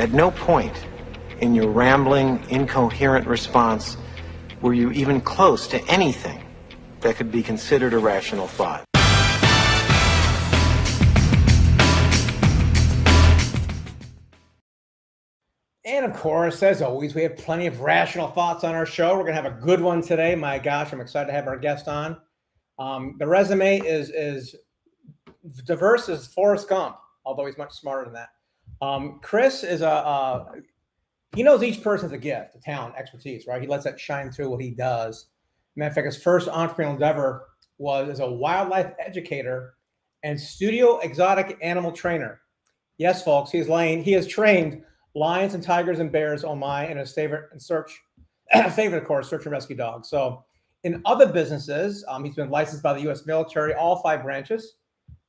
At no point in your rambling, incoherent response were you even close to anything that could be considered a rational thought. And of course, as always, we have plenty of rational thoughts on our show. We're going to have a good one today. My gosh, I'm excited to have our guest on. Um, the resume is is diverse as Forrest Gump, although he's much smarter than that. Um, Chris is a, a he knows each person's a gift, a talent, expertise, right? He lets that shine through what he does. Matter of fact, his first entrepreneurial endeavor was as a wildlife educator and studio exotic animal trainer. Yes, folks, he's laying, he has trained lions and tigers and bears on my and his favorite and search favorite, of course, search and rescue dogs. So in other businesses, um, he's been licensed by the U.S. military, all five branches,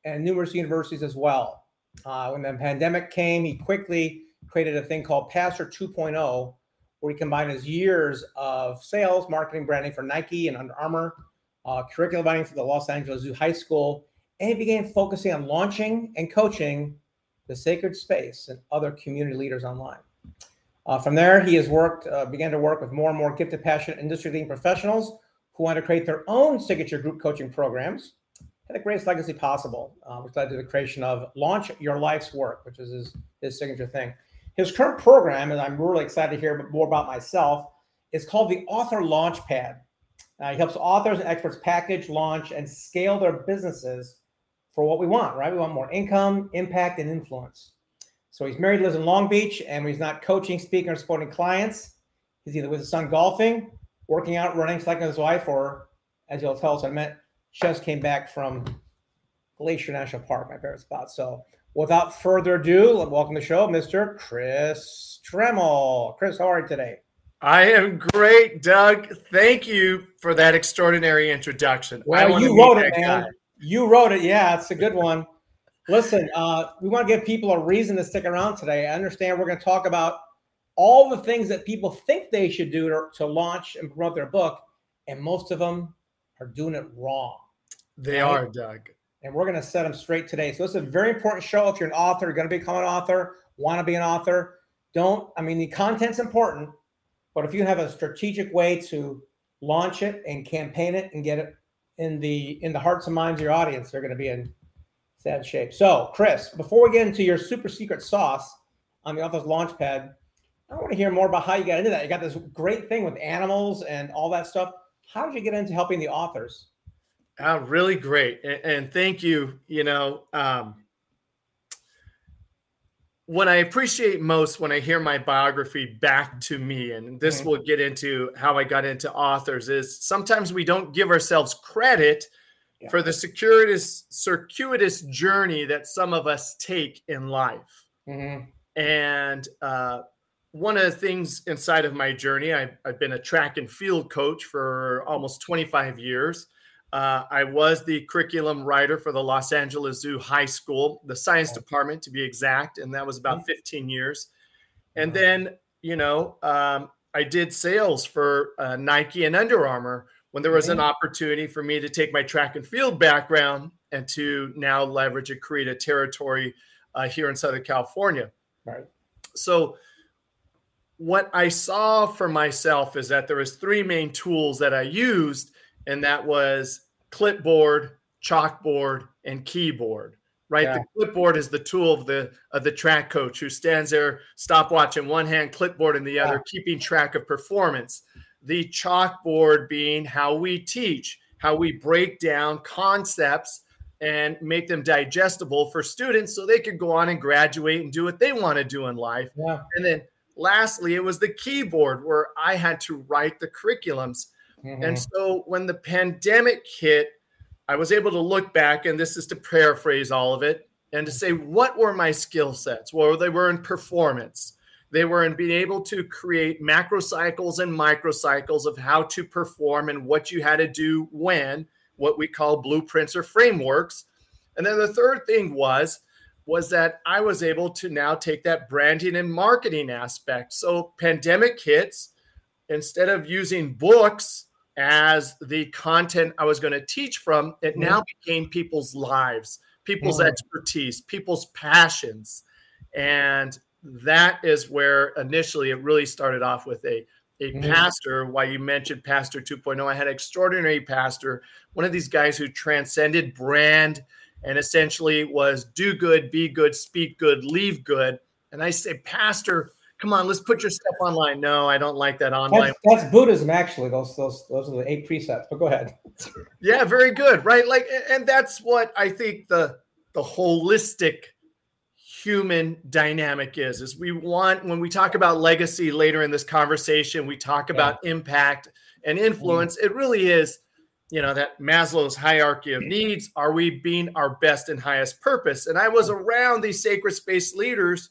and numerous universities as well. Uh, when the pandemic came, he quickly created a thing called Pastor 2.0, where he combined his years of sales, marketing, branding for Nike and Under Armour, uh, curriculum writing for the Los Angeles Zoo High School, and he began focusing on launching and coaching the sacred space and other community leaders online. Uh, from there, he has worked, uh, began to work with more and more gifted, passionate, industry-leading professionals who want to create their own signature group coaching programs and the greatest legacy possible, uh, which led to the creation of Launch Your Life's Work, which is his, his signature thing. His current program, and I'm really excited to hear more about myself, is called the Author Launchpad. Uh, he helps authors and experts package, launch, and scale their businesses for what we want, right? We want more income, impact, and influence. So he's married, lives in Long Beach, and when he's not coaching, speaking, or supporting clients, he's either with his son golfing, working out, running, cycling with his wife, or as he'll tell us, I met just came back from Glacier National Park, my favorite spot. So without further ado, let's welcome to the show, Mr. Chris Trammell. Chris, how are you today? I am great, Doug. Thank you for that extraordinary introduction. Well, you wrote it, man. Guy. You wrote it. Yeah, it's a good one. Listen, uh, we want to give people a reason to stick around today. I understand we're going to talk about all the things that people think they should do to, to launch and promote their book, and most of them are doing it wrong. They right? are, Doug. And we're going to set them straight today. So, this is a very important show. If you're an author, you're going to become an author, want to be an author, don't, I mean, the content's important, but if you have a strategic way to launch it and campaign it and get it in the in the hearts and minds of your audience, they're going to be in sad shape. So, Chris, before we get into your super secret sauce on the Authors Launchpad, I want to hear more about how you got into that. You got this great thing with animals and all that stuff. How did you get into helping the authors? Uh, really great, and, and thank you. You know, um, what I appreciate most when I hear my biography back to me, and this mm-hmm. will get into how I got into authors, is sometimes we don't give ourselves credit yeah. for the circuitous, circuitous journey that some of us take in life. Mm-hmm. And uh, one of the things inside of my journey, I've, I've, been a track and field coach for almost 25 years. Uh, I was the curriculum writer for the Los Angeles Zoo High School, the science department to be exact, and that was about mm-hmm. 15 years. And then, you know, um, I did sales for uh, Nike and Under Armour when there was an opportunity for me to take my track and field background and to now leverage and create a territory uh, here in Southern California. Right. So, what I saw for myself is that there was three main tools that I used, and that was clipboard, chalkboard, and keyboard. Right, yeah. the clipboard is the tool of the of the track coach who stands there, stopwatch in one hand, clipboard in the other, yeah. keeping track of performance. The chalkboard being how we teach, how we break down concepts and make them digestible for students so they could go on and graduate and do what they want to do in life. Yeah. And then lastly, it was the keyboard where I had to write the curriculums. Mm-hmm. And so when the pandemic hit, I was able to look back, and this is to paraphrase all of it, and to say, what were my skill sets? Well, they were in performance. They were in being able to create macro cycles and microcycles of how to perform and what you had to do when, what we call blueprints or frameworks. And then the third thing was was that I was able to now take that branding and marketing aspect. So, pandemic hits, instead of using books as the content I was going to teach from, it mm-hmm. now became people's lives, people's mm-hmm. expertise, people's passions. And that is where initially it really started off with a a mm-hmm. pastor. Why you mentioned Pastor 2.0, I had an extraordinary pastor, one of these guys who transcended brand and essentially was do good, be good, speak good, leave good. And I say, Pastor, come on, let's put your stuff online. No, I don't like that online. That's, that's, Buddhism, actually. Those those those are the eight precepts. But go ahead. yeah, very good. Right, like, and that's what I think the the holistic human dynamic is is we want when we talk about legacy later in this conversation we talk yeah. about impact and influence mm. it really is you know that maslow's hierarchy of needs are we being our best and highest purpose and i was around these sacred space leaders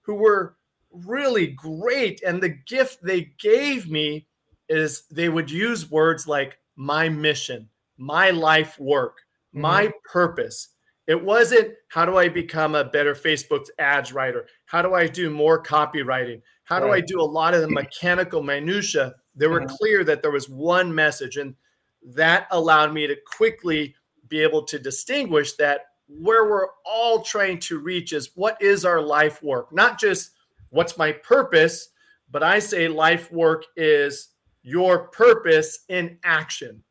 who were really great and the gift they gave me is they would use words like my mission my life work mm-hmm. my purpose it wasn't how do I become a better Facebook ads writer? How do I do more copywriting? How do right. I do a lot of the mechanical minutia? They were mm-hmm. clear that there was one message, and that allowed me to quickly be able to distinguish that where we're all trying to reach is what is our life work, not just what's my purpose, but I say life work is your purpose in action.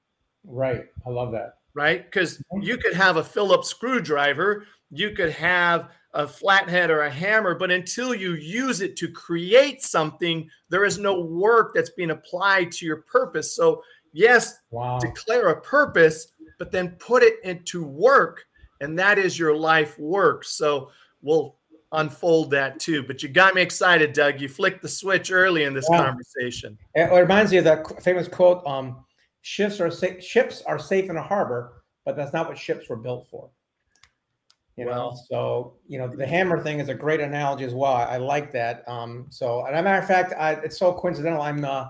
Right. I love that right? Because you could have a Phillips screwdriver, you could have a flathead or a hammer, but until you use it to create something, there is no work that's being applied to your purpose. So, yes, wow. declare a purpose, but then put it into work, and that is your life work. So, we'll unfold that too. But you got me excited, Doug. You flicked the switch early in this wow. conversation. It reminds me of that famous quote. Um, ships are sa- ships are safe in a harbor, but that's not what ships were built for. You know, well, so you know the hammer thing is a great analogy as well. I, I like that. Um, so, and a matter of fact, I, it's so coincidental. I'm uh,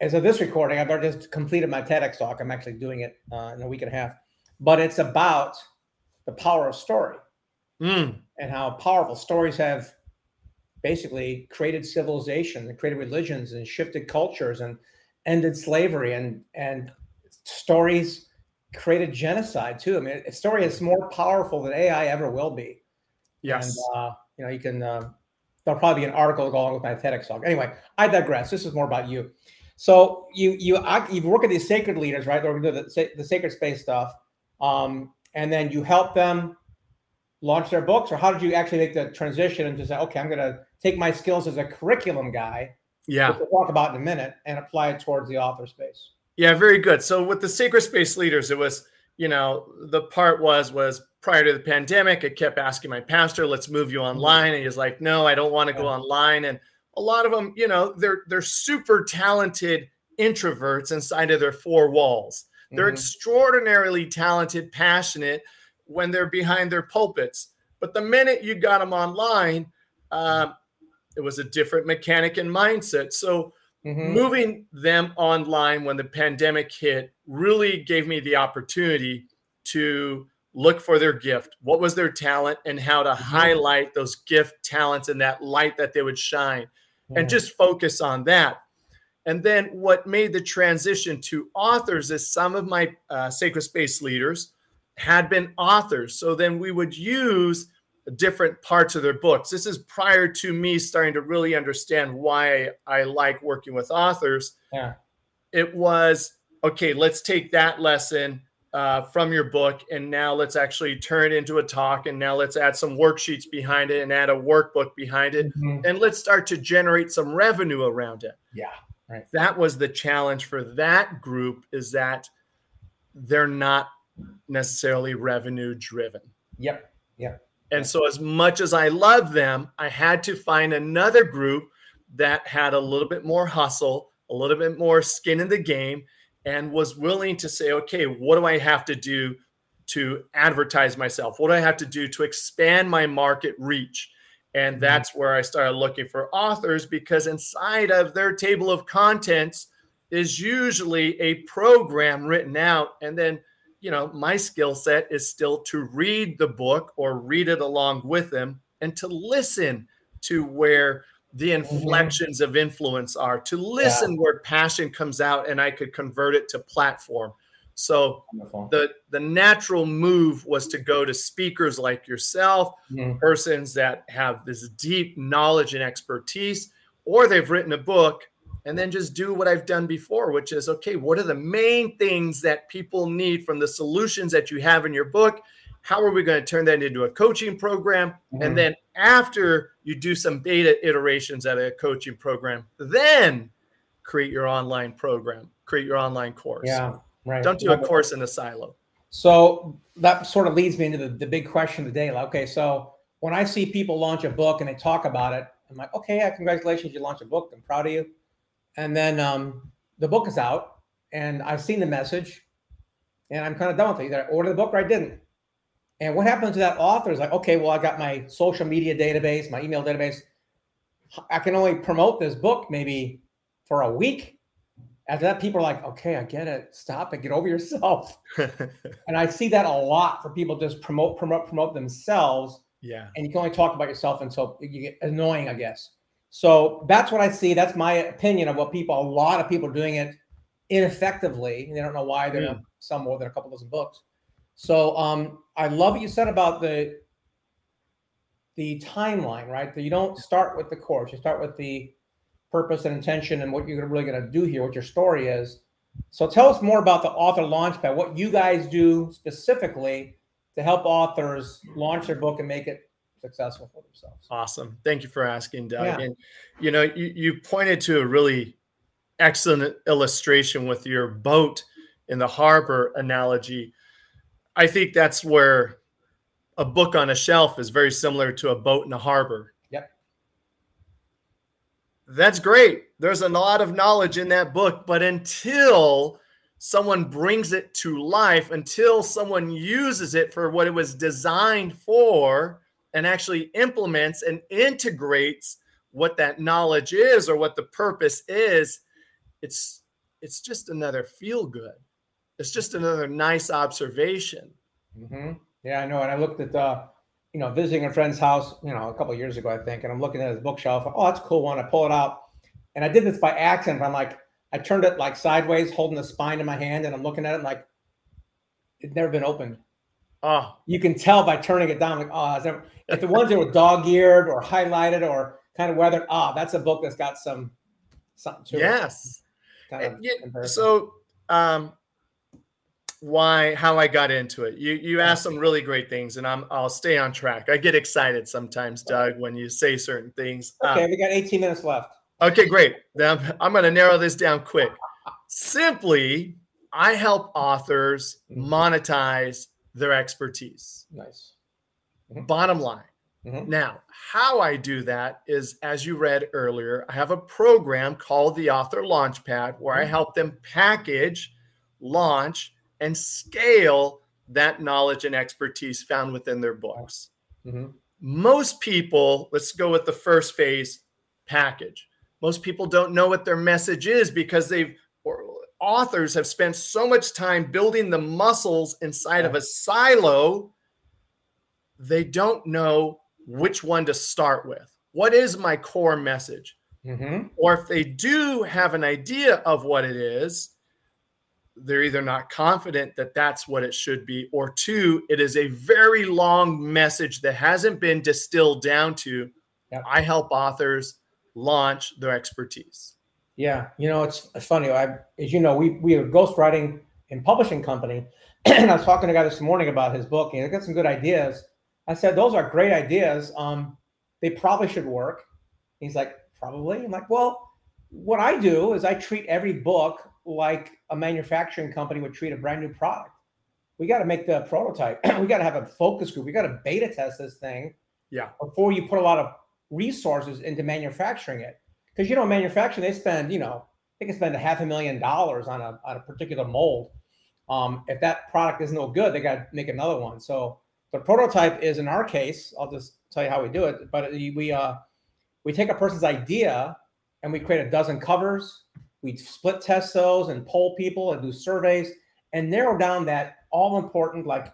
as of this recording, I've just completed my TEDx talk. I'm actually doing it uh, in a week and a half, but it's about the power of story mm. And how powerful stories have basically created civilization and created religions and shifted cultures and ended slavery and and stories created genocide too. I mean, a story is more powerful than AI ever will be. Yes. And, uh, you know, you can. Uh, there'll probably be an article going with my TEDx talk. Anyway, I digress. This is more about you. So you you you work at these sacred leaders, right? Or the the sacred space stuff, um, and then you help them launch their books, or how did you actually make the transition and just say, okay, I'm going to take my skills as a curriculum guy yeah. we'll talk about in a minute and apply it towards the author space? Yeah very good. So with the sacred space leaders it was you know the part was was prior to the pandemic i kept asking my pastor let's move you mm-hmm. online and he's like no i don't want to go online and a lot of them you know they're they're super talented introverts inside of their four walls. They're mm-hmm. extraordinarily talented passionate when they're behind their pulpits but the minute you got them online um, it was a different mechanic and mindset. So mm-hmm. moving them online when the pandemic hit really gave me the opportunity to look for their gift. What was their talent and how to mm-hmm. highlight those gift talents and that light that they would shine and just focus on that. And then what made the transition to authors is some of my uh, sacred space leaders had been authors. So then we would use different parts of their books. This is prior to me starting to really understand why I like working with authors. Yeah. It was okay, let's take that lesson uh, from your book and now let's actually turn it into a talk and now let's add some worksheets behind it and add a workbook behind it mm-hmm. and let's start to generate some revenue around it. Yeah. Right. That was the challenge for that group is that they're not necessarily revenue driven. Yep. Yep. And so, as much as I love them, I had to find another group that had a little bit more hustle, a little bit more skin in the game, and was willing to say, okay, what do I have to do to advertise myself? What do I have to do to expand my market reach? And mm-hmm. that's where I started looking for authors because inside of their table of contents is usually a program written out. And then you know, my skill set is still to read the book or read it along with them and to listen to where the mm-hmm. inflections mm-hmm. of influence are, to listen yeah. where passion comes out and I could convert it to platform. So Wonderful. the the natural move was to go to speakers like yourself, mm-hmm. persons that have this deep knowledge and expertise, or they've written a book, and then just do what I've done before, which is okay, what are the main things that people need from the solutions that you have in your book? How are we going to turn that into a coaching program? Mm-hmm. And then after you do some beta iterations at a coaching program, then create your online program, create your online course. Yeah, right. Don't do a course in a silo. So that sort of leads me into the, the big question of the day. Like, okay, so when I see people launch a book and they talk about it, I'm like, okay, yeah, congratulations, you launched a book. I'm proud of you. And then um, the book is out, and I've seen the message, and I'm kind of done with it. Either I ordered the book or I didn't. And what happens to that author is like, okay, well, I got my social media database, my email database. I can only promote this book maybe for a week. After that, people are like, okay, I get it. Stop it. Get over yourself. and I see that a lot for people just promote, promote, promote themselves. Yeah. And you can only talk about yourself until you get annoying, I guess. So that's what I see. That's my opinion of what people, a lot of people are doing it ineffectively. They don't know why they're mm. some more than a couple dozen books. So um, I love what you said about the the timeline, right? That you don't start with the course, you start with the purpose and intention and what you're really going to do here, what your story is. So tell us more about the author launchpad, what you guys do specifically to help authors launch their book and make it successful for themselves. Awesome. Thank you for asking, Doug. Yeah. And you know, you, you pointed to a really excellent illustration with your boat in the harbor analogy. I think that's where a book on a shelf is very similar to a boat in a harbor. Yep. That's great. There's a lot of knowledge in that book, but until someone brings it to life, until someone uses it for what it was designed for, and actually implements and integrates what that knowledge is or what the purpose is, it's it's just another feel good. It's just another nice observation. Mm-hmm. Yeah, I know. And I looked at uh, you know, visiting a friend's house, you know, a couple years ago, I think, and I'm looking at his bookshelf. Oh, that's a cool one. I pull it out, and I did this by accident. I'm like, I turned it like sideways, holding the spine in my hand, and I'm looking at it like it's never been opened. Oh, you can tell by turning it down. Like, oh, if the ones that were dog-eared or highlighted or kind of weathered, ah, oh, that's a book that's got some something to yes. it. Yes. Yeah, so, um, why how I got into it. You you asked some really great things, and I'm I'll stay on track. I get excited sometimes, Doug, when you say certain things. Okay, um, we got 18 minutes left. Okay, great. Then I'm going to narrow this down quick. Simply, I help authors mm-hmm. monetize their expertise. Nice. Mm-hmm. Bottom line. Mm-hmm. Now, how I do that is, as you read earlier, I have a program called the Author Launchpad where I mm-hmm. help them package, launch, and scale that knowledge and expertise found within their books. Mm-hmm. Most people, let's go with the first phase package. Most people don't know what their message is because they've authors have spent so much time building the muscles inside of a silo, they don't know which one to start with. What is my core message? Mm-hmm. Or if they do have an idea of what it is, they're either not confident that that's what it should be, or two, it is a very long message that hasn't been distilled down to. Yep. I help authors launch their expertise. Yeah, you know, it's, it's funny. I, as you know, we we are ghostwriting and publishing company, and I was talking to a guy this morning about his book, and he got some good ideas. I said, "Those are great ideas. Um, they probably should work." He's like, "Probably." I'm like, "Well, what I do is I treat every book like a manufacturing company would treat a brand new product. We got to make the prototype. we got to have a focus group. We got to beta test this thing. Yeah. Before you put a lot of resources into manufacturing it because you know manufacturing they spend you know they can spend a half a million dollars on a on a particular mold. Um, if that product is no good, they got to make another one. So the prototype is in our case. I'll just tell you how we do it. But we uh, we take a person's idea and we create a dozen covers. We split test those and poll people and do surveys and narrow down that all important like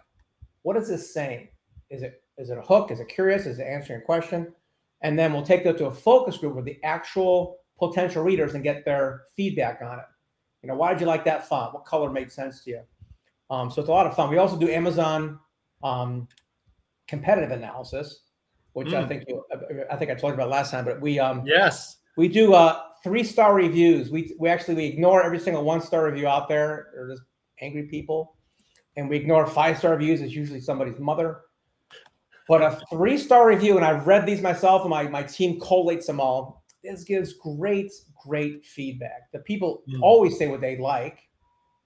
what is this saying? Is it is it a hook? Is it curious? Is it answering a question? And then we'll take that to a focus group with the actual potential readers and get their feedback on it. You know, why did you like that font? What color made sense to you? Um, so it's a lot of fun. We also do Amazon um, competitive analysis, which mm. I think you, I think I talked about last time. But we um, yes we do uh, three star reviews. We we actually we ignore every single one star review out there. Or just angry people, and we ignore five star reviews. It's usually somebody's mother. But a three star review, and I've read these myself, and my my team collates them all. This gives great great feedback. The people mm. always say what they like.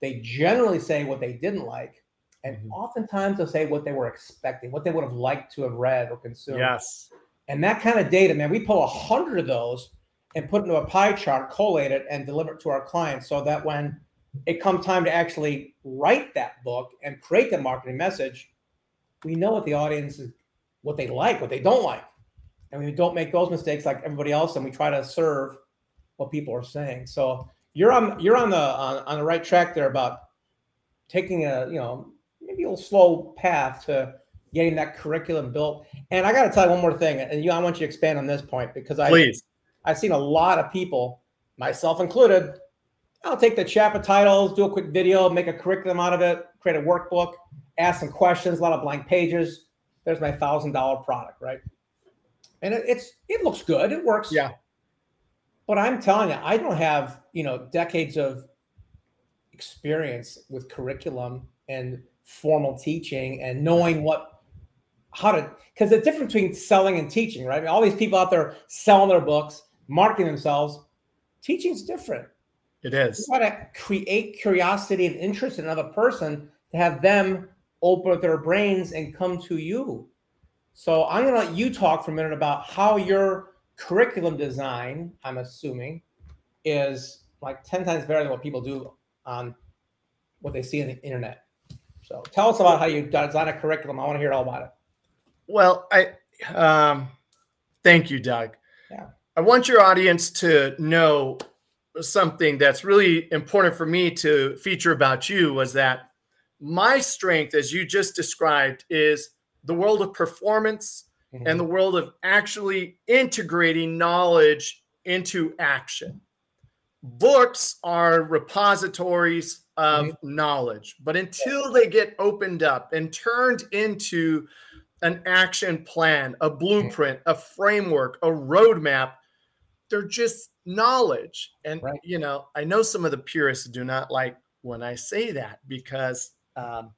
They generally say what they didn't like. And mm-hmm. oftentimes they'll say what they were expecting, what they would have liked to have read or consumed. Yes. And that kind of data, man, we pull a hundred of those and put into a pie chart, collate it, and deliver it to our clients so that when it comes time to actually write that book and create the marketing message, we know what the audience is, what they like, what they don't like. And we don't make those mistakes like everybody else, and we try to serve what people are saying. So you're on you're on the on, on the right track there about taking a you know maybe a little slow path to getting that curriculum built. And I got to tell you one more thing, and you I want you to expand on this point because I please I've seen a lot of people, myself included. I'll take the chapter titles, do a quick video, make a curriculum out of it, create a workbook, ask some questions, a lot of blank pages. There's my thousand dollar product, right? And it, it's it looks good, it works. Yeah. But I'm telling you, I don't have you know decades of experience with curriculum and formal teaching and knowing what how to because the difference between selling and teaching, right? I mean, all these people out there selling their books, marketing themselves. Teaching's different. It is. You got to create curiosity and interest in another person to have them open their brains and come to you. So I'm going to let you talk for a minute about how your curriculum design, I'm assuming, is like 10 times better than what people do on what they see on the internet. So tell us about how you design a curriculum. I want to hear all about it. Well, I um, thank you, Doug. Yeah. I want your audience to know something that's really important for me to feature about you was that my strength, as you just described, is the world of performance mm-hmm. and the world of actually integrating knowledge into action. Books are repositories of mm-hmm. knowledge, but until they get opened up and turned into an action plan, a blueprint, a framework, a roadmap, they're just knowledge. And, right. you know, I know some of the purists do not like when I say that because um,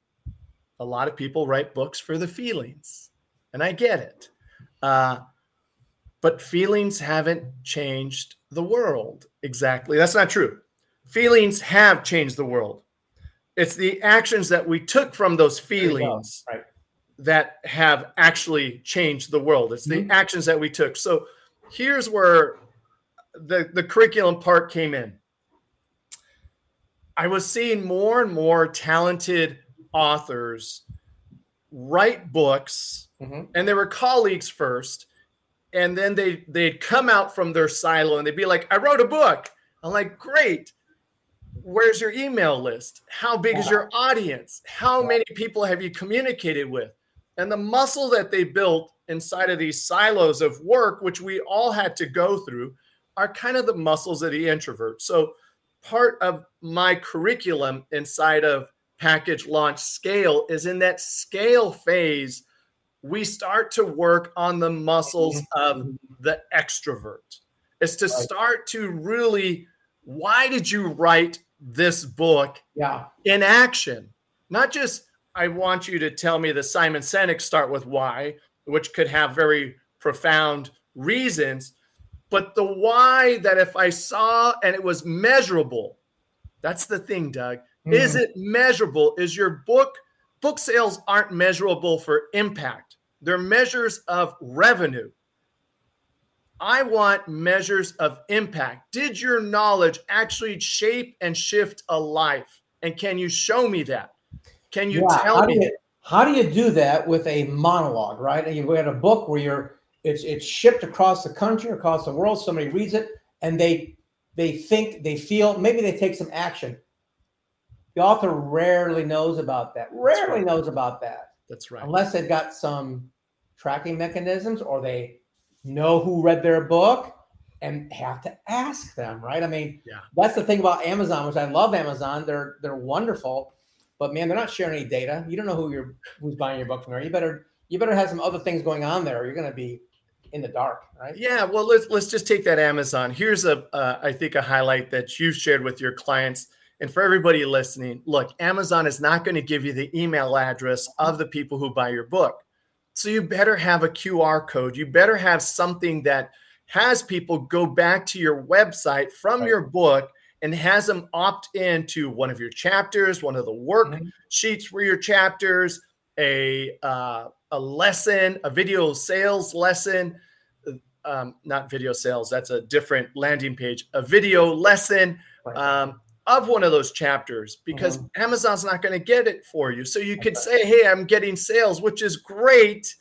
a lot of people write books for the feelings, and I get it. Uh, but feelings haven't changed the world exactly. That's not true. Feelings have changed the world. It's the actions that we took from those feelings right. that have actually changed the world. It's the mm-hmm. actions that we took. So here's where the, the curriculum part came in. I was seeing more and more talented authors write books, mm-hmm. and they were colleagues first, and then they they'd come out from their silo and they'd be like, "I wrote a book." I'm like, "Great." Where's your email list? How big is your audience? How many people have you communicated with? And the muscle that they built inside of these silos of work, which we all had to go through, are kind of the muscles of the introvert. So, part of my curriculum inside of package launch scale is in that scale phase we start to work on the muscles mm-hmm. of the extrovert. Is to start to really why did you write this book yeah. in action? Not just i want you to tell me the simon sinek start with why which could have very profound reasons but the why that if I saw and it was measurable, that's the thing, Doug. Mm. Is it measurable? Is your book book sales aren't measurable for impact? They're measures of revenue. I want measures of impact. Did your knowledge actually shape and shift a life? And can you show me that? Can you yeah, tell me? You, how do you do that with a monologue, right? And you had a book where you're it's it's shipped across the country, across the world. Somebody reads it and they they think, they feel, maybe they take some action. The author rarely knows about that. Rarely right. knows about that. That's right. Unless they've got some tracking mechanisms or they know who read their book and have to ask them, right? I mean, yeah. that's the thing about Amazon, which I love Amazon. They're they're wonderful. but man, they're not sharing any data. You don't know who you're who's buying your book from there. You better you better have some other things going on there, or you're going to be in the dark, right? Yeah. Well, let's let's just take that Amazon. Here's a uh, I think a highlight that you shared with your clients. And for everybody listening, look, Amazon is not going to give you the email address of the people who buy your book. So you better have a QR code. You better have something that has people go back to your website from right. your book and has them opt in to one of your chapters, one of the worksheets mm-hmm. for your chapters, a uh, a lesson, a video sales lesson, um, not video sales. That's a different landing page. A video lesson um, of one of those chapters because mm-hmm. Amazon's not going to get it for you. So you could say, "Hey, I'm getting sales," which is great.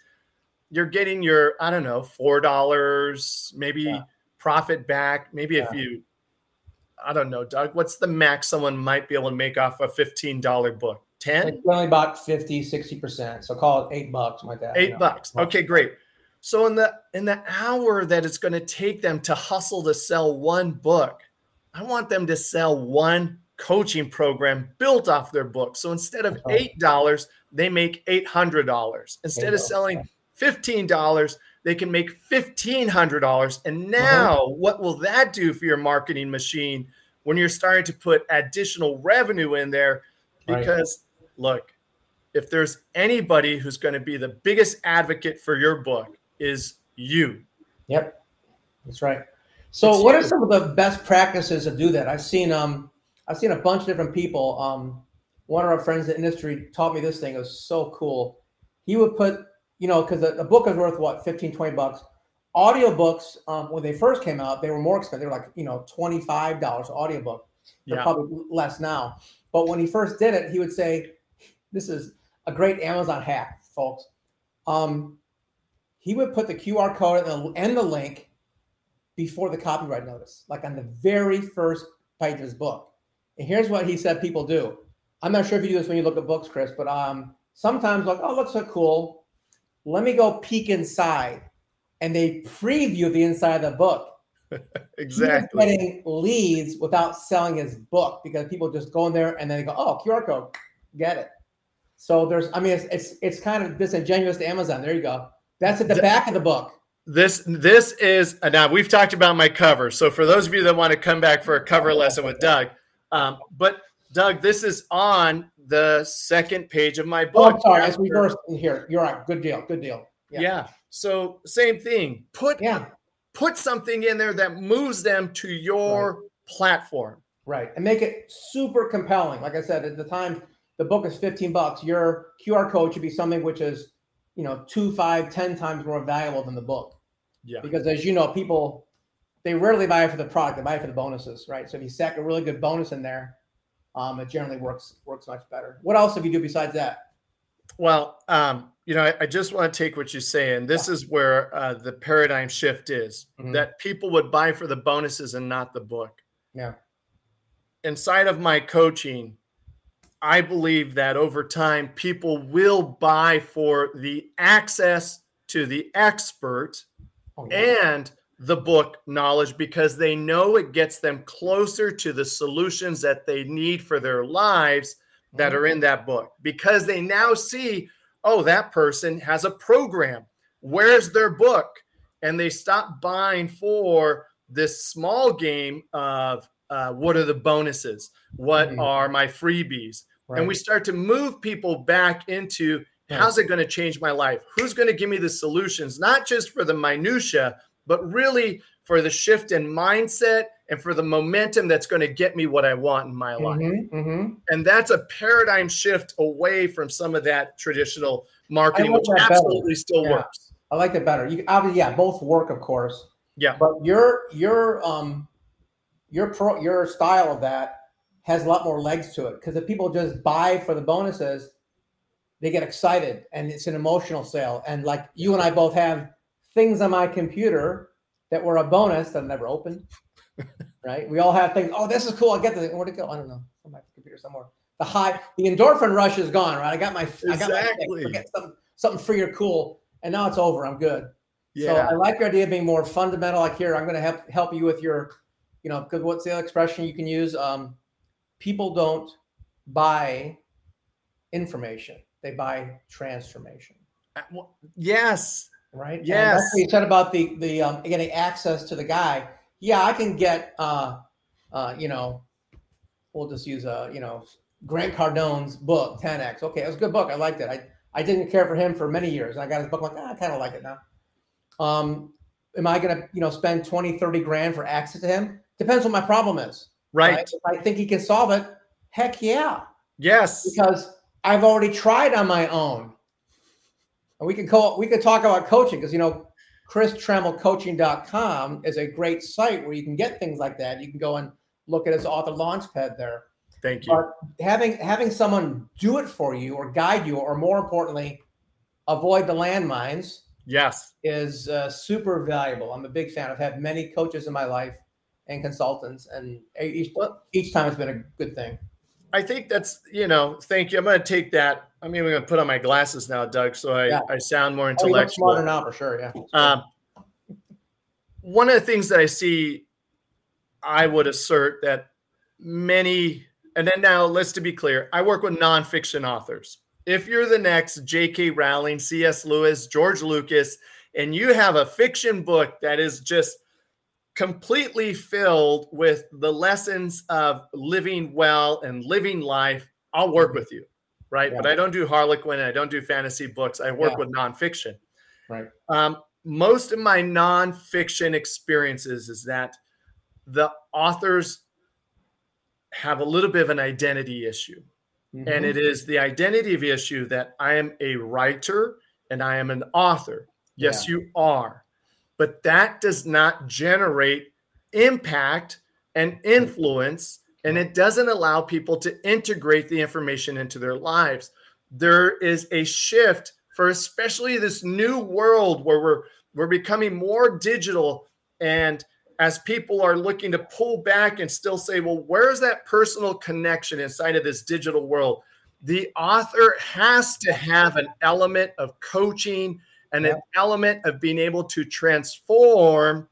You're getting your I don't know four dollars, maybe yeah. profit back. Maybe yeah. if you I don't know, Doug, what's the max someone might be able to make off a $15 book? 10? It's only about 50, 60%. So call it eight bucks, like that. Eight you know? bucks. Okay, great. So in the in the hour that it's going to take them to hustle to sell one book, I want them to sell one coaching program built off their book. So instead of eight dollars, they make eight hundred dollars. Instead of selling fifteen dollars, they can make $1,500. And uh-huh. now, uh-huh. what will that do for your marketing machine when you're starting to put additional revenue in there? Because. Look, if there's anybody who's going to be the biggest advocate for your book, is you. Yep, that's right. So, it's what you. are some of the best practices to do that? I've seen um, I've seen a bunch of different people. Um, one of our friends in the industry taught me this thing. It was so cool. He would put you know, because a, book is worth what 15, 20 bucks. Audiobooks, um, when they first came out, they were more expensive. They were like, you know, $25 audiobook. They're yeah. probably less now. But when he first did it, he would say, This is a great Amazon hack, folks. Um, he would put the QR code and the, and the link before the copyright notice, like on the very first page of his book. And here's what he said people do. I'm not sure if you do this when you look at books, Chris, but um, sometimes like, oh, looks so cool let me go peek inside. And they preview the inside of the book. exactly. getting leads without selling his book because people just go in there and then they go, oh, QR code, get it. So there's, I mean, it's it's, it's kind of disingenuous to Amazon. There you go. That's at the back of the book. This this is uh, now we've talked about my cover. So for those of you that want to come back for a cover lesson with Doug, um, but Doug, this is on the second page of my book. Oh, I'm sorry, it's reversed here. You're right. Good deal. Good deal. Yeah. yeah. So same thing. Put yeah. put something in there that moves them to your right. platform. Right. And make it super compelling. Like I said, at the time the book is 15 bucks. Your QR code should be something which is, you know, two, five, ten times more valuable than the book. Yeah. Because as you know, people they rarely buy it for the product, they buy it for the bonuses, right? So if you stack a really good bonus in there, um, it generally works works much better. What else have you do besides that? Well, um, you know, I, I, just want to take what you say, and this yeah. is where uh, the paradigm shift is mm-hmm. that people would buy for the bonuses and not the book. Yeah. Inside of my coaching, I believe that over time, people will buy for the access to the expert oh, yeah. and the book knowledge because they know it gets them closer to the solutions that they need for their lives that are mm. in that book because they now see oh that person has a program. Where's their book? And they stop buying for this small game of uh, what are the bonuses what mm-hmm. are my freebies right. and we start to move people back into how's it going to change my life who's going to give me the solutions not just for the minutia but really for the shift in mindset and for the momentum that's going to get me what I want in my life. Mm-hmm, mm-hmm. And that's a paradigm shift away from some of that traditional marketing, which absolutely better. still yeah. works. I like it better. You obviously, yeah, both work, of course. Yeah. But your your um your pro your style of that has a lot more legs to it because if people just buy for the bonuses, they get excited and it's an emotional sale. And like you and I both have things on my computer that were a bonus that I never opened. right? We all have things. Oh, this is cool. I get this. Where'd it go? I don't know. On my computer somewhere. The high, the endorphin rush is gone. Right? I got my, exactly. I got my forget something, something free or cool, and now it's over. I'm good. Yeah. So I like your idea of being more fundamental. Like here, I'm going to help help you with your, you know, because what's the expression you can use? Um, people don't buy information; they buy transformation. Uh, well, yes. Right. Yes. that's what you said about the the um, getting access to the guy. Yeah, I can get. uh uh You know, we'll just use a you know Grant Cardone's book 10x. Okay, it was a good book. I liked it. I I didn't care for him for many years. And I got his book. I'm like, ah, I kind of like it now. Um, am I going to you know spend 20, 30 grand for access to him? Depends what my problem is. Right. If I think he can solve it, heck yeah. Yes. Because I've already tried on my own. And we can call we could talk about coaching because you know Chris coaching.com is a great site where you can get things like that. You can go and look at his author launchpad there. Thank you. But having having someone do it for you or guide you, or more importantly, avoid the landmines Yes. is uh, super valuable. I'm a big fan. I've had many coaches in my life and consultants, and each each time it's been a good thing. I think that's, you know, thank you. I'm going to take that. I mean, I'm going to put on my glasses now, Doug, so I, Yeah. I sound more Oh, intellectual. smarter now for sure. Yeah. Um, one of the things that I see, I would assert that many, and then now let's to be clear, I work with nonfiction authors. If you're the next J.K. Rowling, C.S. Lewis, George Lucas, and you have a fiction book that is just completely filled with the lessons of living well and living life, I'll work with you. Right. Yeah. But I don't do Harlequin. I don't do fantasy books. I work Yeah. with nonfiction. Right. Um, most of my nonfiction experiences is that the authors have a little bit of an identity issue. And Mhm. it is the identity of issue that I am a writer and I am an author. Yes, you are. But that does not generate impact and influence, and it doesn't allow people to integrate the information into their lives. There is a shift for especially this new world where we're we're becoming more digital and as people are looking to pull back and still say, well, where's that personal connection inside of this digital world? The author has to have an element of coaching and an element of being able to transform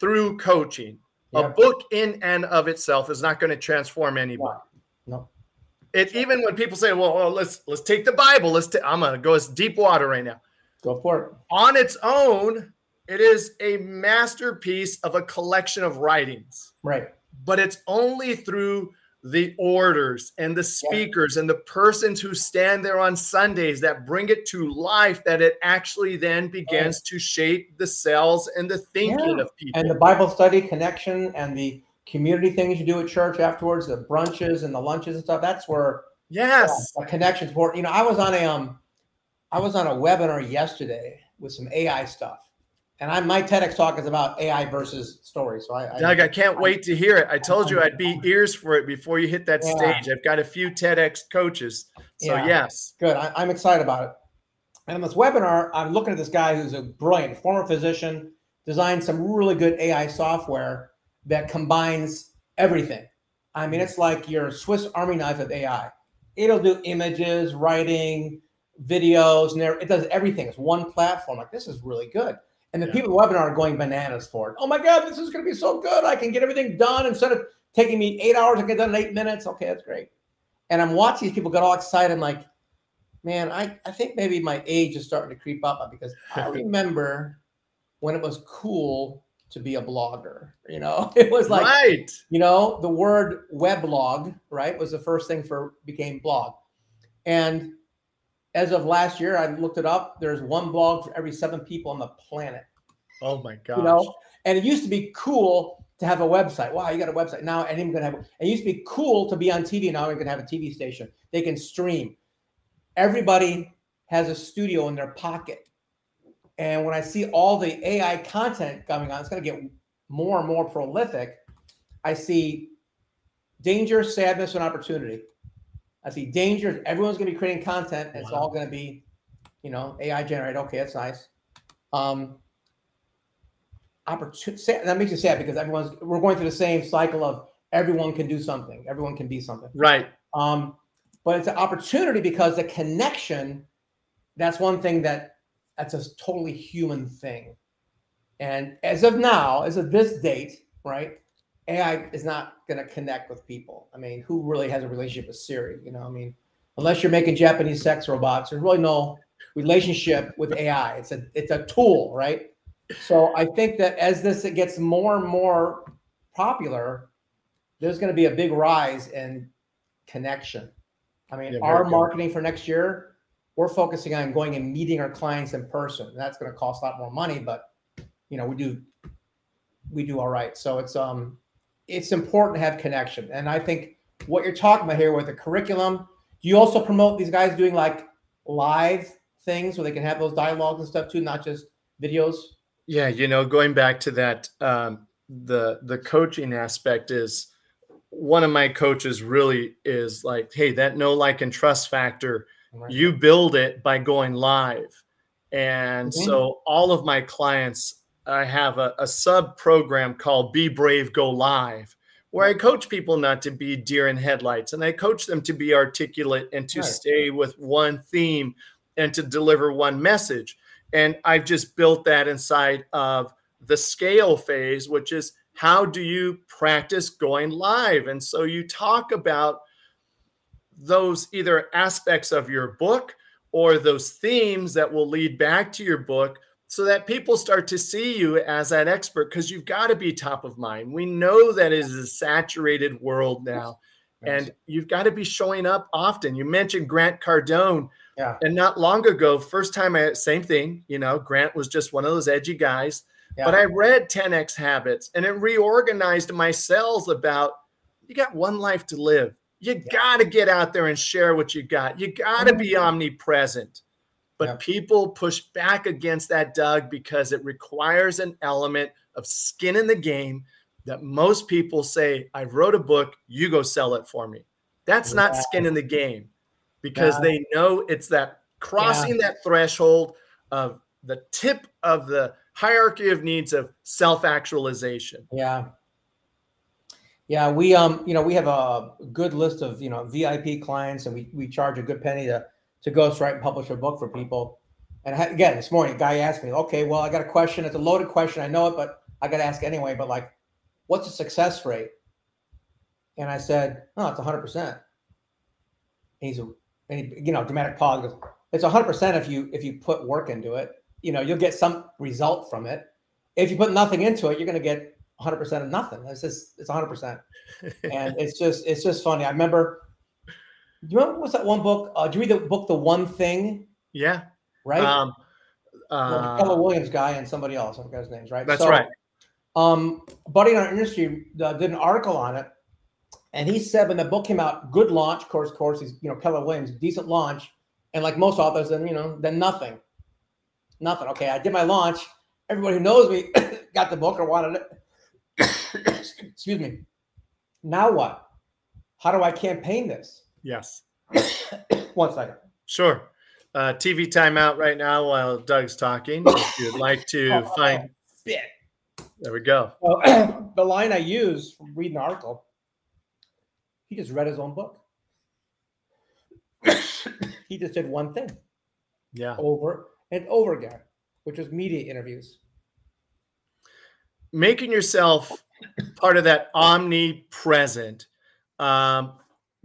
through coaching. A book in and of itself is not going to transform anybody. No. It even when people say, "Well, well, let's let's take the Bible. Let's I'm gonna go as deep water right now." Go for it. On its own, it is a masterpiece of a collection of writings Right. but it's only through the orders and the speakers and the persons who stand there on Sundays that bring it to life that it actually then begins to shape the cells and the thinking Yeah. of people. And the Bible study connection and the community things you do at church afterwards, the brunches and the lunches and stuff. That's where yes. a connection support. You know, I was on a um, I was on a webinar yesterday with some AI stuff, and I my TEDx talk is about AI versus stories. So I, I Doug, I can't wait to hear it. I told you I'd be ears for it before you hit that Yeah. stage. I've got a few TEDx coaches. So, Yeah. yes. Good. I, I'm excited about it. And in this webinar, I'm looking at this guy who's a brilliant former physician, designed some really good AI software that combines everything. I mean, it's like your Swiss Army knife of AI. It'll do images, writing, videos, and it does everything. It's one platform. Like this is really good. And the Yeah. people in the webinar are going bananas for it. Oh my God, this is going to be so good. I can get everything done instead of taking me eight hours. I get done in eight minutes. Okay, that's great. And I'm watching these people get all excited. I'm like, man, I, I think maybe my age is starting to creep up because I remember when it was cool to be a blogger. You know, it was like, right. you know, the word weblog, right, was the first thing for became blog. And as of last year, I looked it up. There's one blog for every seven people on the planet. Oh, my gosh. You know, and it used to be cool to have a website. Wow, you got a website now, even gonna have. It used to be cool to be on TV. Now we're gonna have a TV station. They can stream. Everybody has a studio in their pocket, and when I see all the AI content coming on, it's gonna get more and more prolific. I see danger, sadness, and opportunity. I see danger. Everyone's gonna be creating content. And It's Wow. all gonna be, you know, AI generated. Okay, that's nice. Um, opportunity that makes you sad because everyone's we're going through the same cycle of everyone can do something everyone can be something Right. um but it's an opportunity because the connection that's one thing that that's a totally human thing and as of now as of this date right ai is not going to connect with people i mean who really has a relationship with siri you know i mean unless you're making Japanese sex robots, there's really no relationship with AI. It's a it's a tool, right? So I think that as this it gets more and more popular, there's going to be a big rise in connection. I mean, Yeah, our marketing for next year, we're focusing on going and meeting our clients in person. That's going to cost a lot more money, but you know, we do we do all right. So it's um it's important to have connection. And I think what you're talking about here with the curriculum, do you also promote these guys doing like live things where they can have those dialogues and stuff too, not just videos? Yeah, you know, going back to that, um, the the coaching aspect is one of my coaches really is like, hey, that know like and trust factor, Right. you build it by going live. And Mhm. so all of my clients, I have a, a sub program called Be Brave, Go Live, where I coach people not to be deer in headlights and I coach them to be articulate and to Right. stay with one theme and to deliver one message. And I've just built that inside of the scale phase, which is how do you practice going live? And so you talk about those either aspects of your book or those themes that will lead back to your book so that people start to see you as that expert because you've got to be top of mind. We know that it is a saturated world now and you've got to be showing up often. You mentioned Grant Cardone yeah, and not long ago, first time I same thing, you know, Grant was just one of those edgy guys. yeah. But I read 10x habits and it reorganized my cells about you got one life to live. You Yeah. got to get out there and share what you got. You got to be mm-hmm. omnipresent. But Yeah. people push back against that, Doug, because it requires an element of skin in the game that most people say, I wrote a book, you go sell it for me. That's not skin in the game because Yeah. they know it's that crossing that threshold of the tip of the hierarchy of needs of self-actualization. Yeah. Yeah, we um, you know, we have a good list of you know VIP clients, and we we charge a good penny to to ghostwrite and publish a book for people. And had- again, this morning, a guy asked me, "Okay, well, I got a question. It's a loaded question. I know it, but I got to ask anyway. But like, what's the success rate?" And I said, "Oh, it's 100 percent." He's a, and he, you know, dramatic pause. Goes, "It's 100 percent if you if you put work into it. You know, you'll get some result from it. If you put nothing into it, you're going to get 100 percent of nothing. It's just it's 100 percent." and it's just it's just funny. I remember. Do you remember what's that one book? Uh, did you read the book The One Thing? yeah. Right, Um, Well, uh, Keller Williams guy and somebody else. I forgot his names. Right. that's So, right. Um, buddy in our industry uh, did an article on it, and he said when the book came out, good launch. Of course, of course, he's you know Keller Williams, decent launch, and like most authors, then you know, then nothing, nothing. Okay, I did my launch. Everybody who knows me got the book or wanted it. Excuse me. Now what? How do I campaign this? Yes. One second. Sure. Uh, TV timeout right now while Doug's talking. If you'd like to Oh, find, Spit. there we go. Well, the line I use from reading the article, he just read his own book. he just did one thing Yeah. over and over again, which was media interviews. making yourself part of that omnipresent. Um,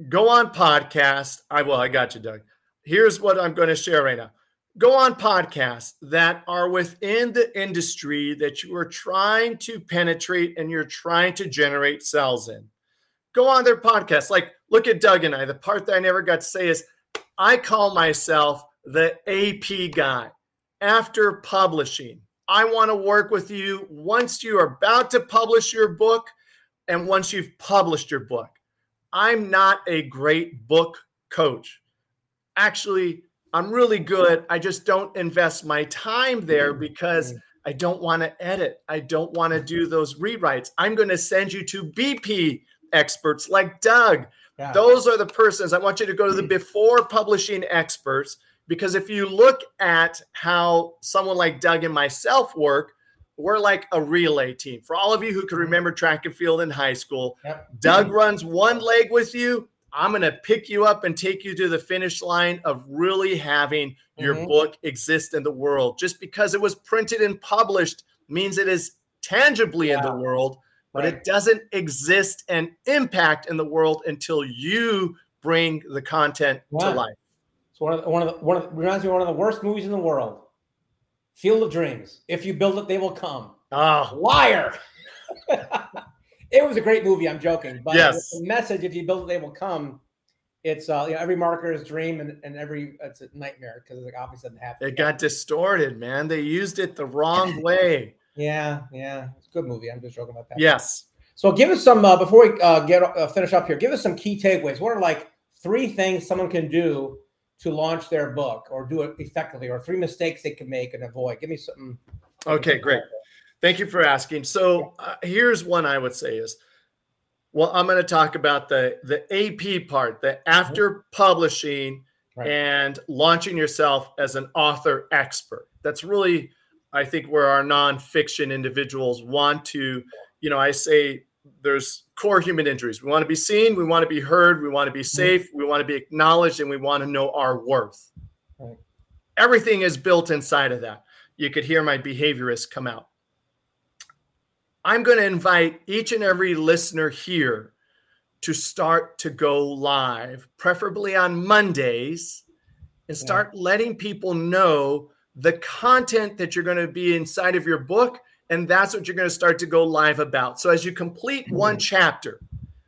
go on podcast. I will. I got you, Doug. Here's what I'm going to share right now. Go on podcasts that are within the industry that you are trying to penetrate and you're trying to generate sales in. Go on their podcasts. Like, look at Doug and I. The part that I never got to say is I call myself the AP guy after publishing. I want to work with you once you are about to publish your book and once you've published your book. I'm not a great book coach. Actually, I'm really good. I just don't invest my time there mm, because mm. I don't want to edit. I don't want to do those rewrites. I'm going to send you to BP experts like Doug. Yeah. Those are the persons I want you to go to the mm. before publishing experts because if you look at how someone like Doug and myself work, we're like a relay team. For all of you who can remember track and field in high school, Yep. Doug runs one leg with you. I'm going to pick you up and take you to the finish line of really having your Mhm. book exist in the world. Just because it was printed and published means it is tangibly in the world, but Right. it doesn't exist and impact in the world until you bring the content Yeah. to life. It's one of the, one of the, one of the, reminds me of one of the worst movies in the world. Field of Dreams. If you build it, they will come. Oh, Liar. it was a great movie. I'm joking, but Yes. the message: if you build it, they will come. It's uh, you know, every marketer's dream and, and every it's a nightmare because it obviously doesn't happen. it got distorted, man. They used it the wrong way. yeah, yeah. It's a good movie. I'm just joking about that. Yes. So give us some uh, before we uh, get uh, finish up here. Give us some key takeaways. What are like three things someone can do to launch their book or do it effectively, or three mistakes they can make and avoid? Give me something. Okay, great. Thank you for asking. So uh, here's one I would say is, well, I'm going to talk about the the AP part, the after publishing Right. and launching yourself as an author expert. That's really, I think, where our nonfiction individuals want to, you know, I say there's core human injuries. We want to be seen, we want to be heard, we want to be safe, we want to be acknowledged, and we want to know our worth. Right. Everything is built inside of that. You could hear my behaviorist come out. I'm going to invite each and every listener here to start to go live, preferably on Mondays, and start letting people know the content that you're going to be inside of your book. And that's what you're going to start to go live about. So, as you complete one chapter,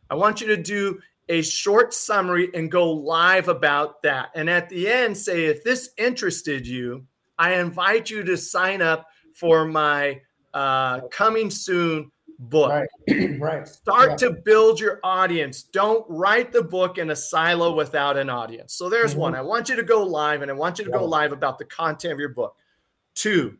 I want you to do a short summary and go live about that. And at the end, say, if this interested you, I invite you to sign up for my uh, coming soon book. Right. right. Start Yeah. to build your audience. Don't write the book in a silo without an audience. So there's Mhm. one. I want you to go live and I want you to go live about the content of your book. Two,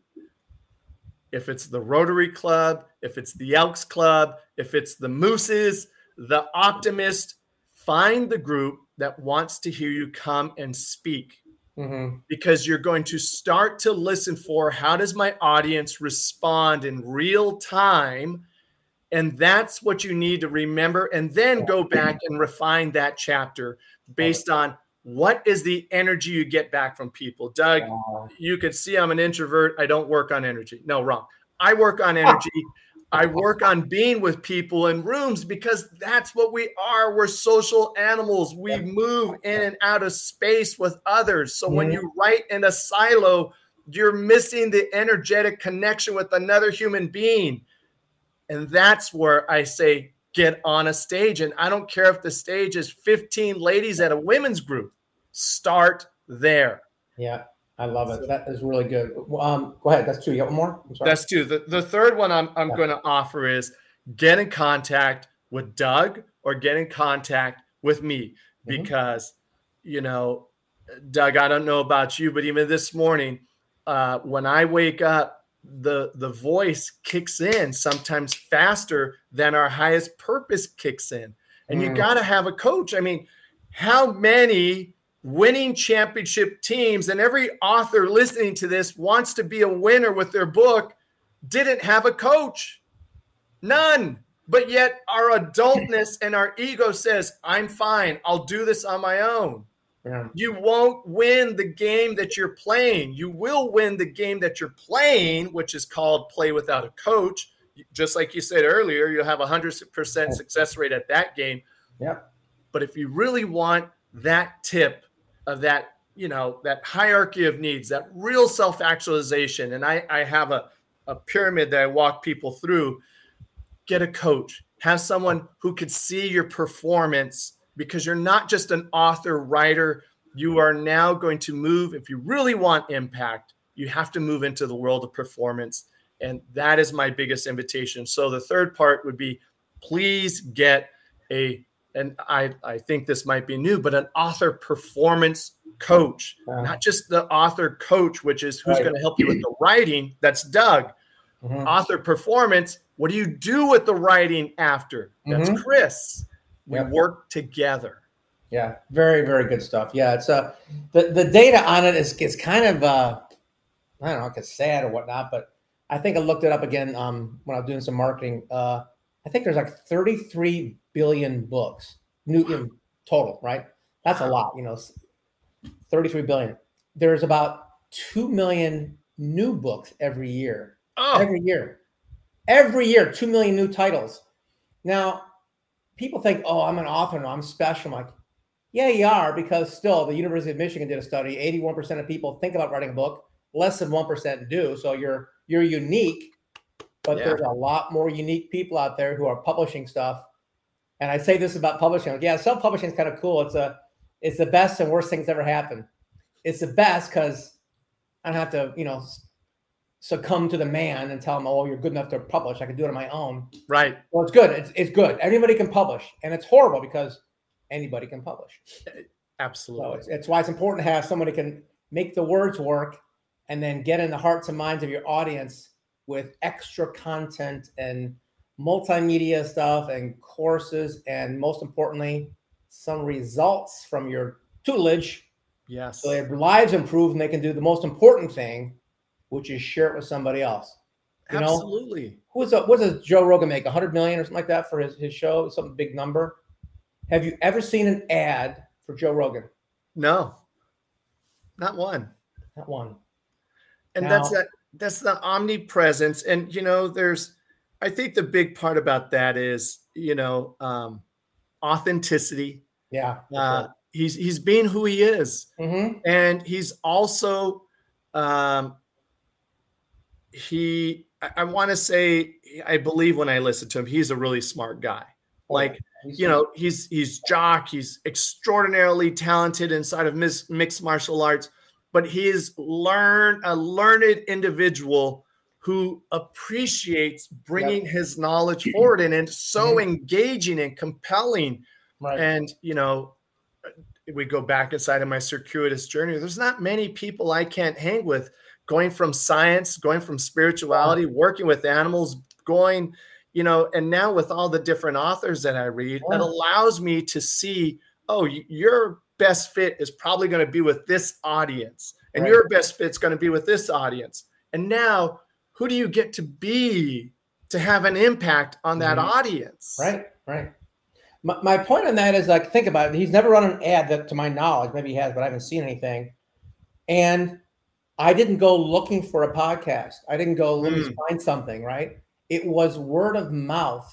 if it's the Rotary Club, if it's the Elks Club, if it's the Mooses, the Optimist, find the group that wants to hear you come and speak Mhm. because you're going to start to listen for how does my audience respond in real time and that's what you need to remember and then go back and refine that chapter based on what is the energy you get back from people? Doug Wow. you could see i'm an introvert. I don't work on energy. No wrong. I work on energy. I work on being with people in rooms because that's what we are. We're social animals. We move in and out of space with others. So when you write in a silo you're missing the energetic connection with another human being. And that's where i say get on a stage. And i don't care if the stage is 15 ladies at a women's group start there Yeah, I love it. That is really good. Um, go ahead. That's two. You got one more? I'm sorry. That's two. The, the third one I'm, I'm Yeah. going to offer is get in contact with Doug or get in contact with me Mhm. because, you know, Doug, I don't know about you, but even this morning, uh, when I wake up, the the voice kicks in sometimes faster than our highest purpose kicks in, and you Mm. got to have a coach. I mean, how many winning championship teams and every author listening to this wants to be a winner with their book didn't have a coach. None. But yet our adultness and our ego says i'm fine. I'll do this on my own. Yeah. you won't win the game that you're playing. You will win the game that you're playing which is called play without a coach. Just like you said earlier you'll have a 100% success rate at that game. Yep. but if you really want that tip of that, you know, that hierarchy of needs, that real self actualization, and I, I have a, a pyramid that I walk people through, get a coach, have someone who could see your performance because you're not just an author, writer. You are now going to move, if you really want impact, you have to move into the world of performance. And that is my biggest invitation. So the third part would be please get a and I, I think this might be new, but an author performance coach, not just the author coach, which is who's Right. going to help you with the writing. That's Doug. Mhm. Author performance. What do you do with the writing after? That's Mhm. Chris. We Yep. work together. Yeah, very very good stuff. Yeah, it's uh the the data on it is is kind of uh I don't know, it's sad or whatnot, but I think I looked it up again um when I was doing some marketing. Uh I think there's like 33 billion books new in total, right? That's a lot, you know, 33 billion. There's about 2 million new books every year. Oh, Every year. Every year, 2 million new titles. Now, people think, oh, I'm an author, no, I'm special. I'm like, Yeah, you are because still the University of Michigan did a study. 81% of people think about writing a book, less than 1% do. So you're you're unique, but Yeah. there's a lot more unique people out there who are publishing stuff. And I say this about publishing. Like, yeah, self-publishing is kind of cool. It's a it's the best and worst things ever happen. It's the best because I don't have to, you know, succumb to the man and tell him, oh, you're good enough to publish. I can do it on my own. Right. Well, it's good. It's, it's good. Anybody can publish. And it's horrible because anybody can publish. So Absolutely. it's, it's why it's important to have somebody can make the words work and then get in the hearts and minds of your audience with extra content and multimedia stuff and courses and most importantly some results from your tutelage Yes. so their lives improve and they can do the most important thing which is share it with somebody else you know Absolutely. who's a, what does Joe Rogan make? 100 million or something like that for his, his show? Some big number. Have you ever seen an ad for Joe Rogan? No. Not one. Not one. and Now- that's that that's the omnipresence. And you know there's i think the big part about that is you know um authenticity. Yeah. uh he's he's being who he is. Hmm and he's also um he i, I want to say i believe when i listen to him he's a really smart guy. Like you know he's he's jock he's extraordinarily talented inside of mis- mixed martial arts but he is learn a learned individual who appreciates bringing his knowledge forward and it's so mm-hmm. engaging and compelling. Right. and you know we go back inside of my circuitous journey. There's not many people i can't hang with going from science going from spirituality working with animals going you know and now with all the different authors that i read it allows me to see oh y- your best fit is probably going to be with this audience and Right. your best fit's going to be with this audience and now who do you get to be to have an impact on that Mhm. audience right. Right. My, my point on that is like, think about it. He's never run an ad that, to my knowledge, maybe he has, but I haven't seen anything. And I didn't go looking for a podcast. I didn't go, let me Mm. find something, right? It was word of mouth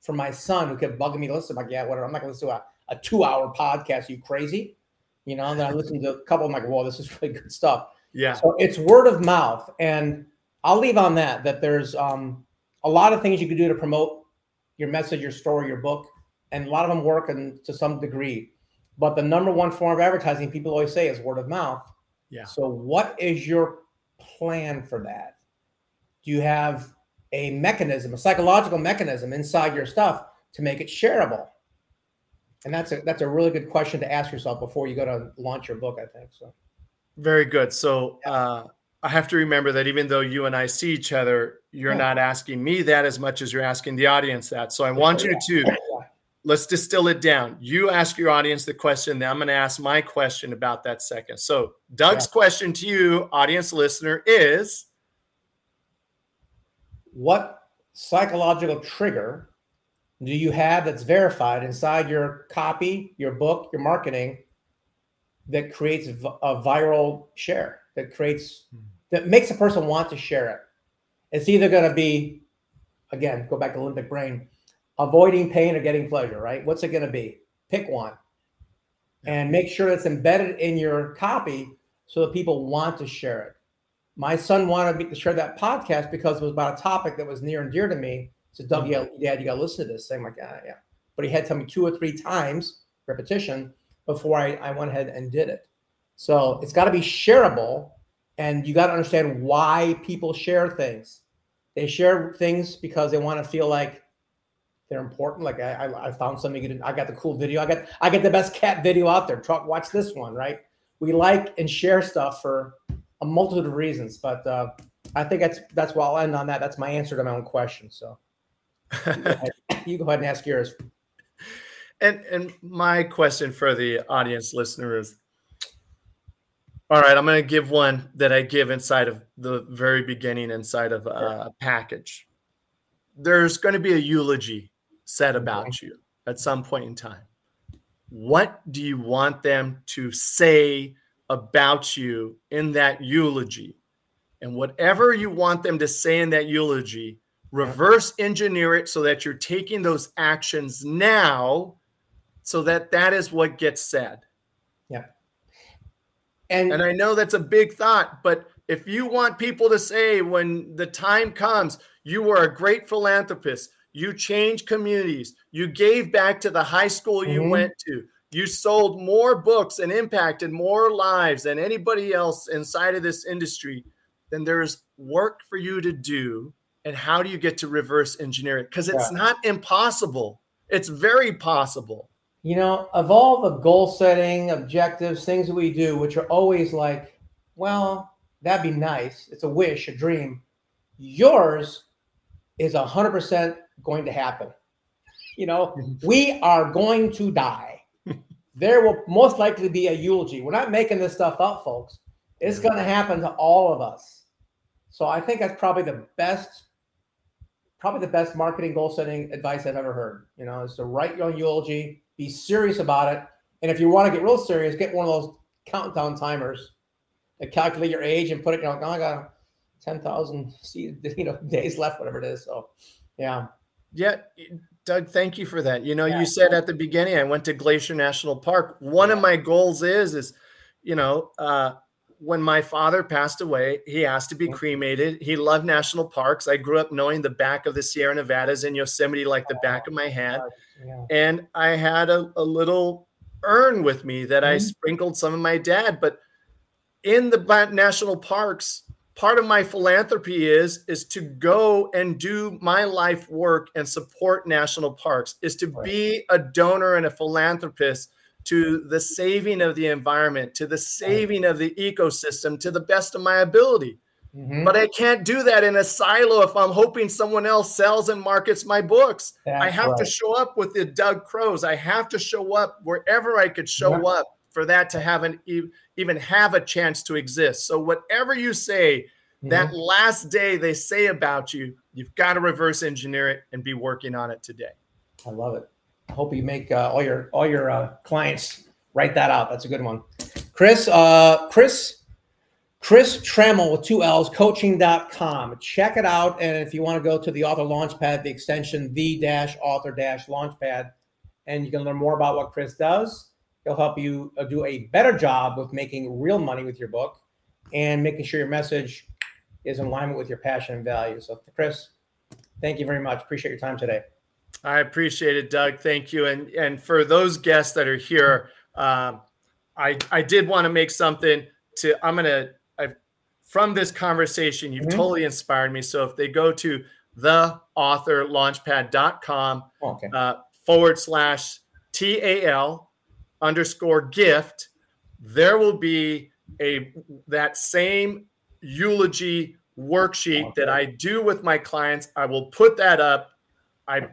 from my son who kept bugging me to listen. I'm like, yeah, whatever. I'm not going to listen to a, a two hour podcast. you crazy? You know, and then I listened to a couple. I'm like, whoa, this is really good stuff. yeah So it's word of mouth, and I'll leave on that. That there's um, a lot of things you can do to promote your message, your story, your book, and a lot of them work and to some degree. But the number one form of advertising people always say is word of mouth. Yeah. So what is your plan for that? Do you have a mechanism, a psychological mechanism inside your stuff to make it shareable? And that's a that's a really good question to ask yourself before you go to launch your book. I think so. Very good. So uh, I have to remember that even though you and I see each other, you're Yeah. not asking me that as much as you're asking the audience that. So I want you to let's distill it down. You ask your audience the question, then I'm going to ask my question about that second. So Doug's Yeah. question to you, audience listener, is what psychological trigger do you have that's verified inside your copy, your book, your marketing that creates a viral share that creates that makes a person want to share it? It's either going to be again, go back to limbic brain, avoiding pain or getting pleasure, right? What's it going to be? Pick one. And make sure it's embedded in your copy so that people want to share it my son wanted me to share that podcast because it was about a topic that was near and dear to me. Said, Doug, yeah, Dad, you got to listen to this. I'm like, yeah, yeah. But he had to tell me two or three times, repetition, before I, I went ahead and did it. So it's got to be shareable. And you got to understand why people share things. They share things because they want to feel like they're important. Like I, I, I found something good. I got the cool video. I got I got the best cat video out there. Truck, watch this one, right? We like and share stuff for a multitude of reasons, but uh, I think that's that's where I'll end on that. That's my answer to my own question. So you go ahead, you go ahead and ask yours. and and my question for the audience listener is all right i'm going to give one that i give inside of the very beginning inside of a package. There's going to be a eulogy said about you at some point in time. What do you want them to say about you in that eulogy? And whatever you want them to say in that eulogy reverse engineer it so that you're taking those actions now so that that is what gets said. Yeah. And, and I know that's a big thought, but if you want people to say when the time comes, you were a great philanthropist, you changed communities, you gave back to the high school you mm-hmm. went to, you sold more books and impacted more lives than anybody else inside of this industry, then there's work for you to do. And how do you get to reverse engineer it? Because it's yeah. not impossible, it's very possible. You know, of all the goal setting objectives, things that we do, which are always like, well, that'd be nice. It's a wish, a dream. Yours is 100% going to happen. You know, we are going to die. there will most likely be a eulogy. We're not making this stuff up, folks. It's going to happen to all of us. So I think that's probably the best, probably the best marketing goal setting advice I've ever heard. You know, is to write your own eulogy, be serious about it, and if you want to get real serious, get one of those countdown timers that calculate your age and put it. You know, oh, I got ten thousand you know days left, whatever it is. So, yeah. Yeah, Doug, thank you for that. You know, yeah. you said at the beginning, I went to Glacier National Park. One yeah. of my goals is, is, you know, uh, when my father passed away, he asked to be cremated. He loved national parks. I grew up knowing the back of the Sierra Nevadas and Yosemite like the back of my hand. Yeah. And I had a, a, little urn with me that mm-hmm. I sprinkled some of my dad. But in the national parks, part of my philanthropy is is to go and do my life work and support national parks is to right. be a donor and a philanthropist to the saving of the environment to the saving of the ecosystem to the best of my ability mm-hmm. but i can't do that in a silo if i'm hoping someone else sells and markets my books That's i have right. to show up with the Doug Crowes i have to show up wherever i could show yep. up for that to have an even have a chance to exist. So whatever you say, mm-hmm. that last day they say about you, you've got to reverse engineer it and be working on it today. I love it. Hope you make uh, all your all your uh, clients write that out. That's a good one. Chris, uh, Chris, Chris Trammell with two L's, coaching.com. Check it out. And if you want to go to the author launchpad, the extension, the dash author dash launchpad, and you can learn more about what Chris does He'll help you uh, do a better job with making real money with your book and making sure your message is in alignment with your passion and values. So, Chris, thank you very much. Appreciate your time today. I appreciate it, Doug. Thank you. And and for those guests that are here, um, I I did want to make something to. I'm gonna. I've, from this conversation, you've mm-hmm. totally inspired me. So if they go to theauthorlaunchpad.com okay. uh, forward slash TAL underscore gift, there will be a that same eulogy worksheet that I do with my clients. I will put that up. I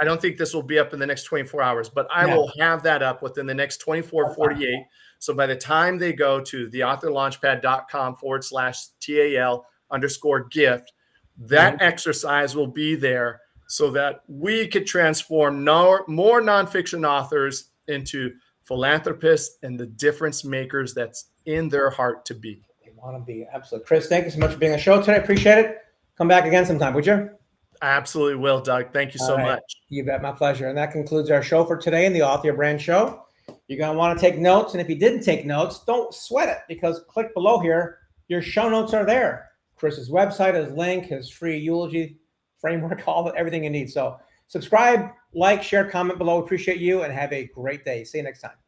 I don't think this will be up in the next 24 hours, but I yeah. will have that up within the next 24, 48. So by the time they go to theauthorlaunchpad.com forward slash TAL underscore gift, that mm-hmm. exercise will be there so that we could transform no, more nonfiction authors into philanthropists and the difference makers that's in their heart to be. They want to be absolutely. Chris, thank you so much for being on the show today. Appreciate it. Come back again sometime, would you? I absolutely will, Doug. Thank you so right. much. You bet. My pleasure. And that concludes our show for today in the Author Brand Show. You're going to want to take notes. And if you didn't take notes, don't sweat it because click below here. Your show notes are there. Chris's website, his link, his free eulogy framework, all the, everything you need. So subscribe, like, share, comment below. Appreciate you and have a great day. See you next time.